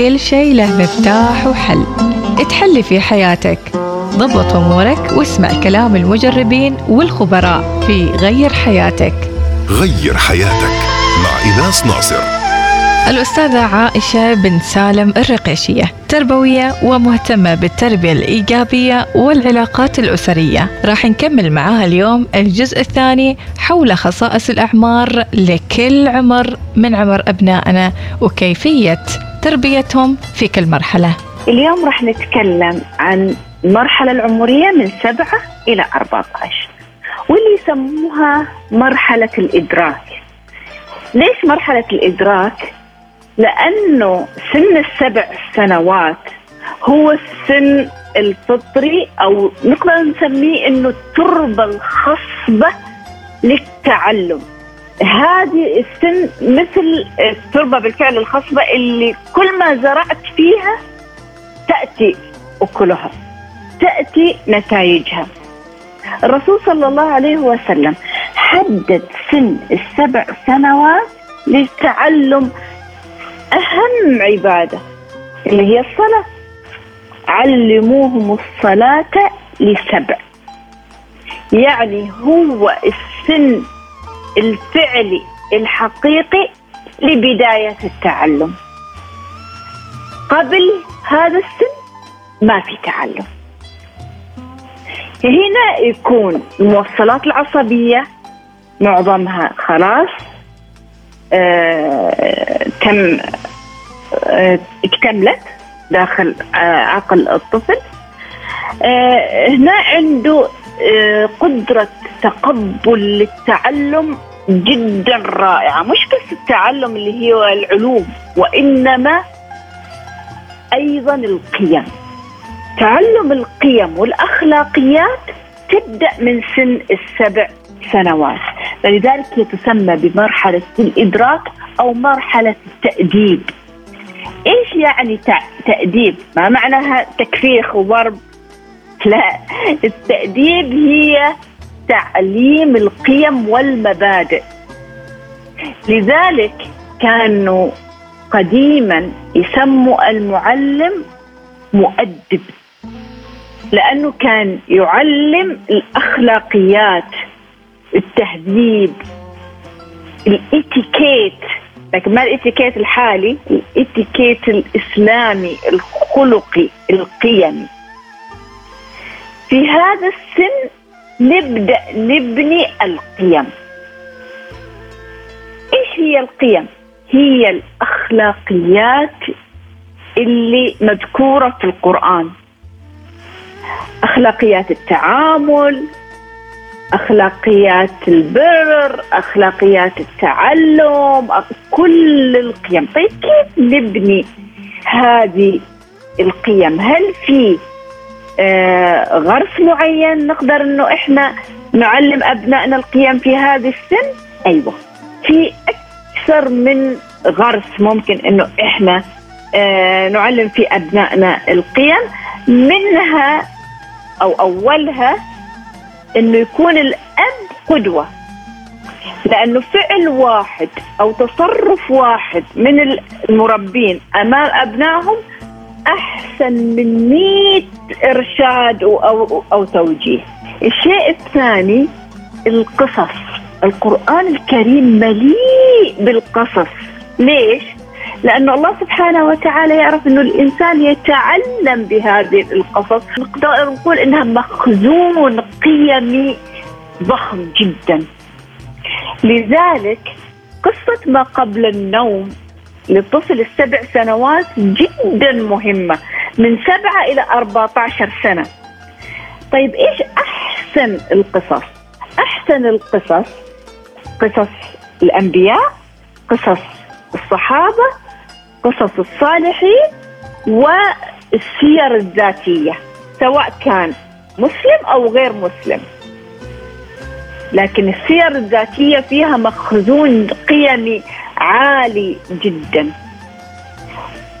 كل شيء له مفتاح وحل. تحلي في حياتك. ضبط أمورك واسمع كلام المجربين والخبراء في غير حياتك. غير حياتك مع إيناس ناصر. الأستاذة عائشة بن سالم الرقيشية تربوية ومهتمة بالتربية الإيجابية والعلاقات الأسرية. راح نكمل معاها اليوم الجزء الثاني حول خصائص الأعمار لكل عمر من عمر أبنائنا وكيفية تربيتهم في كل مرحلة. اليوم راح نتكلم عن المرحلة العمرية من سبعة إلى 14 واللي يسموها مرحلة الإدراك. ليش مرحلة الإدراك؟ لأنه سن السبع سنوات هو السن الفطري أو نقدر نسميه أنه التربة الخصبة للتعلم. هذه السن مثل التربة بالفعل الخصبة اللي كل ما زرعت فيها تأتي أكلها تأتي نتائجها. الرسول صلى الله عليه وسلم حدد سن السبع سنوات للتعلم أهم عبادة اللي هي الصلاة. علموهم الصلاة لسبع. يعني هو السن الفعلي الحقيقي لبداية التعلم. قبل هذا السن ما في تعلم. هنا يكون الموصلات العصبية معظمها خلاص آه تم آه اكتملت داخل آه عقل الطفل. هنا عنده قدرة تقبل للتعلم جدا رائعة. مش بس التعلم اللي هي العلوم وإنما أيضا القيم. تعلم القيم والأخلاقيات تبدأ من سن السبع سنوات. فلذلك هي تسمى بمرحلة الإدراك أو مرحلة التأديب. إيش يعني تأديب؟ ما معناها تكفيخ وضرب؟ لا. التأديب هي تعليم القيم والمبادئ. لذلك كانوا قديما يسموا المعلم مؤدب لأنه كان يعلم الأخلاقيات التهذيب الإتيكيت لكن ما الإتيكيت الحالي؟ الإتيكيت الإسلامي الخلقي القيمي. في هذا السن نبدأ نبني القيم. إيش هي القيم؟ هي الأخلاقيات اللي مذكورة في القرآن. أخلاقيات التعامل أخلاقيات البر أخلاقيات التعلم كل القيم. طيب كيف نبني هذه القيم؟ هل في غرس معين نقدر إنه إحنا نعلم أبنائنا القيم في هذه السن؟ أيوه. في أكثر من غرس ممكن إنه إحنا آه نعلم في أبنائنا القيم. منها أو أولها إنه يكون الأب قدوة. لأنه فعل واحد أو تصرف واحد من المربين أمام أبنائهم أحسن من 100 إرشاد أو أو, توجيه. الشيء الثاني القصص. القرآن الكريم مليء بالقصص. ليش؟ لأن الله سبحانه وتعالى يعرف أنه الإنسان يتعلم بهذه القصص. نقدر نقول أنها مخزون قيمي ضخم جدا. لذلك قصة ما قبل النوم للطفل السبع سنوات جدا مهمة من سبعة إلى 14 سنة. طيب إيش أحسن القصص؟ أحسن القصص؟ قصص الأنبياء قصص الصحابة قصص الصالحين والسير الذاتية سواء كان مسلم أو غير مسلم. لكن السير الذاتية فيها مخزون قيمي عالي جدا.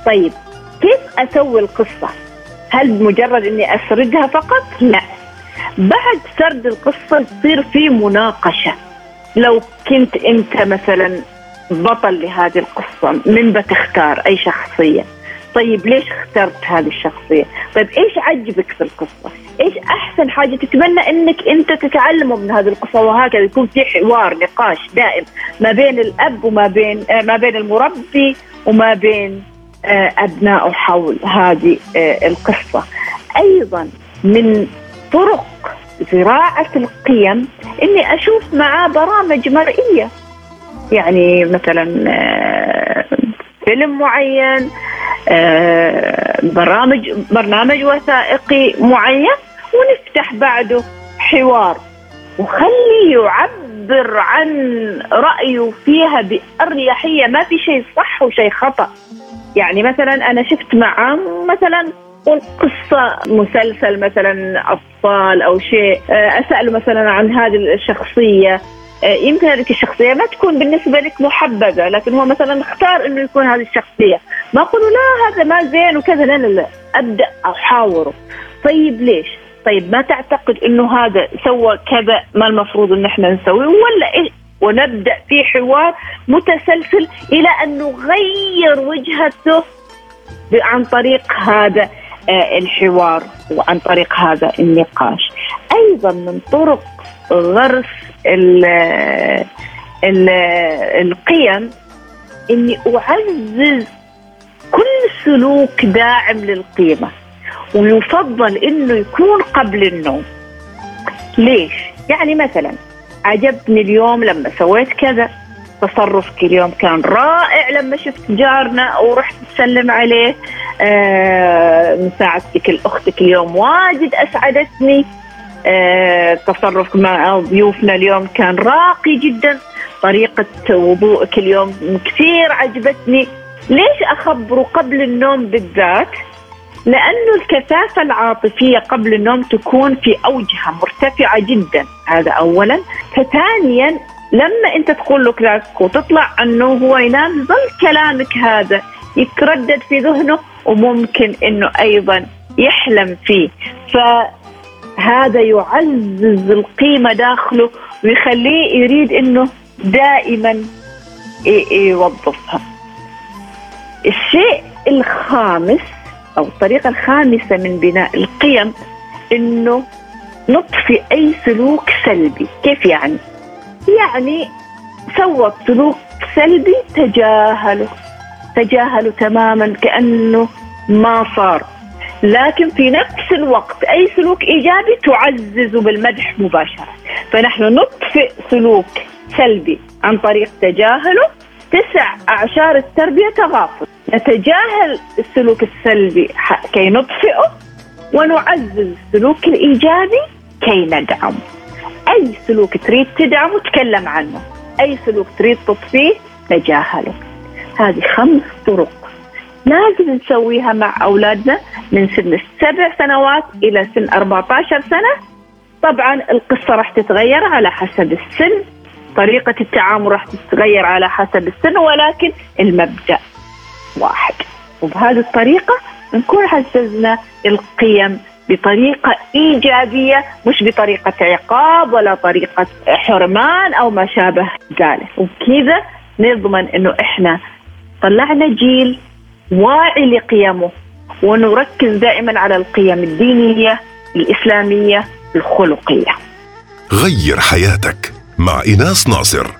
طيب كيف أسوي القصة؟ هل مجرد أني أسردها فقط؟ لا. بعد سرد القصة تصير في مناقشة. لو كنت أنت مثلا بطل لهذه القصة من بتختار أي شخصية؟ طيب ليش اخترت هذه الشخصية؟ طيب إيش عجبك في القصة؟ إيش أحسن حاجة تتمنى إنك أنت تتعلمه من هذه القصة؟ وهكذا يكون في حوار نقاش دائم ما بين الأب وما بين آه ما بين المربي وما بين آه ابنائه حول هذه آه القصة. أيضا من طرق زراعة القيم إني أشوف معاه برامج مرئية. يعني مثلا فيلم معين برامج برنامج وثائقي معين ونفتح بعده حوار. وخليه يعبر عن رأيه فيها بأريحية. ما في شيء صح وشيء خطأ. يعني مثلا أنا شفت معه مثلا قصة مسلسل مثلا أطفال أو شيء آه، أسأله مثلا عن هذه الشخصية. آه، يمكن هذه الشخصية ما تكون بالنسبة لك محببة لكن هو مثلا اختار إنه يكون هذه الشخصية. ما أقول لا هذا ما زين وكذا لا لا لا. أبدأ احاوره طيب ليش؟ طيب ما تعتقد إنه هذا سوى كذا ما المفروض إن إحنا نسويه؟ ولا إيش؟ ونبدأ في حوار متسلسل إلى أن نغير وجهته عن طريق هذا آه، الحوار وعن طريق هذا النقاش. أيضا من طرق غرس ال ال القيم إني أعزز كل سلوك داعم للقيمة ويفضل إنه يكون قبل النوم. ليش؟ يعني مثلا عجبني اليوم لما سويت كذا تصرفك اليوم كان رائع لما شفت جارنا ورحت تسلم عليه آه مساعدتك لاختك اليوم واجد أسعدتني. تصرفك مع ضيوفنا اليوم كان راقي جدا. طريقة وضوءك اليوم كثير عجبتني. ليش أخبره قبل النوم بالذات؟ لأنه الكثافة العاطفية قبل النوم تكون في أوجها مرتفعة جدا. هذا أولا. فثانيا لما أنت تقول له كلاسك وتطلع أنه هو ينام ظل كلامك هذا يتردد في ذهنه وممكن أنه أيضا يحلم فيه. ف هذا يعزز القيمة داخله ويخليه يريد إنه دائما يوظفها. الشيء الخامس أو الطريقة الخامسة من بناء القيم إنه نطفي أي سلوك سلبي. كيف يعني؟ يعني سوى سلوك سلبي تجاهله. تجاهله تماما كأنه ما صار. لكن في نفس الوقت أي سلوك إيجابي تعزز بالمدح مباشرة. فنحن نطفئ سلوك سلبي عن طريق تجاهله. تسع أعشار التربية تغافل. نتجاهل السلوك السلبي كي نطفئه ونعزز السلوك الإيجابي كي ندعمه أي سلوك تريد تدعمه تكلم عنه. أي سلوك تريد تطفيه تجاهله هذه خمس طرق. لازم نسويها مع أولادنا من سن السبع سنوات إلى سن 14 سنة. طبعا القصة راح تتغير على حسب السن طريقة التعامل راح تتغير على حسب السن ولكن المبدأ واحد. وبهذه الطريقة نكون عززنا القيم بطريقة إيجابية مش بطريقة عقاب ولا طريقة حرمان أو ما شابه ذلك. وبكذا نضمن أنه إحنا طلعنا جيل واعي لقيمه ونركز دائما على القيم الدينية الإسلامية الخلقية. غير حياتك مع إيناس ناصر